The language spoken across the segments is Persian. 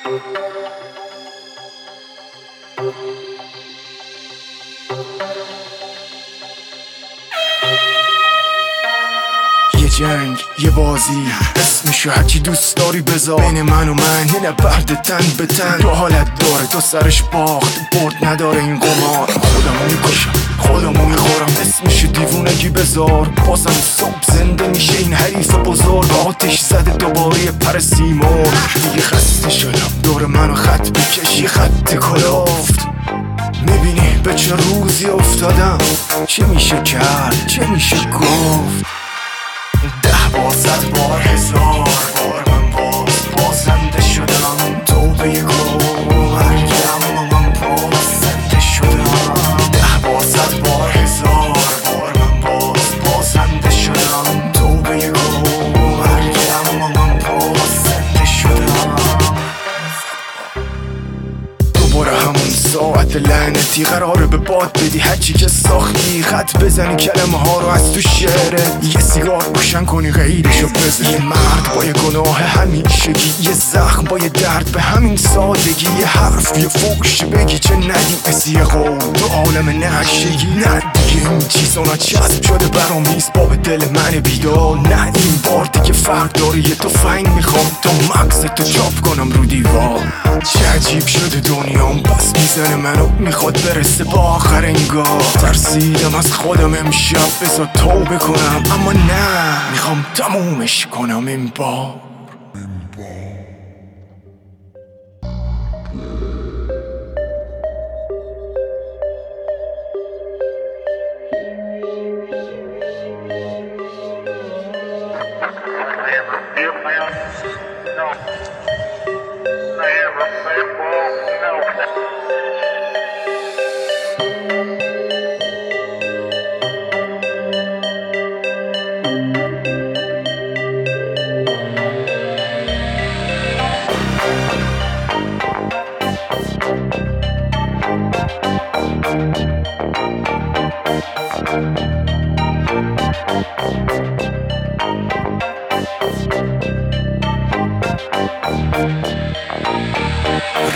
یه جنگ یه بازی اسمشو هرچی دوست داری بذار. بین من و من یه نبرد تن به تن. دو حالت داره تو سرش باخت برد نداره این قمار. خودمو می‌کشم خودمو می‌خورم. اسمشو دیوونگی بذار. بازم صبح زنده میشه این حریف بزرگ. آتش زده دوباره پر سیمور دیگه خسته دور منو خط بکشی خط کلافت می‌بینی به چه روزی افتادم. چه میشه کرد چه میشه گفت. ده بار صد بار هزار بار. دوباره همون ساعت لعنتی. قراره به باد بدی هرچی که ساختی. خط بزنی کلمه ها رو از تو شعره یه سیگار روشن کنی غیرشو بزنی مرد با یه گناه همیشگی. یه زخم با یه درد. به همین سادگی. یه حرف یه فوش بگی. چه ندی مثل یه تو عالم نشگی نه دیگه این چیزا نچسب شده برام نیست. با به دل من بیدار. نه این بار دیگه فرق داره یه تفنگ می‌خوام. تا مغز تو چاپ کنم رو دیوار. چه عجیب شده دنیام. بس می‌زنه منو می‌خواد برسه با آخر انگار ترسیدم از خودم امشب بذار توبه کنم اما نه می‌خوام تمومش کنم این بار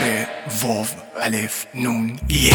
ر واو الف نون یه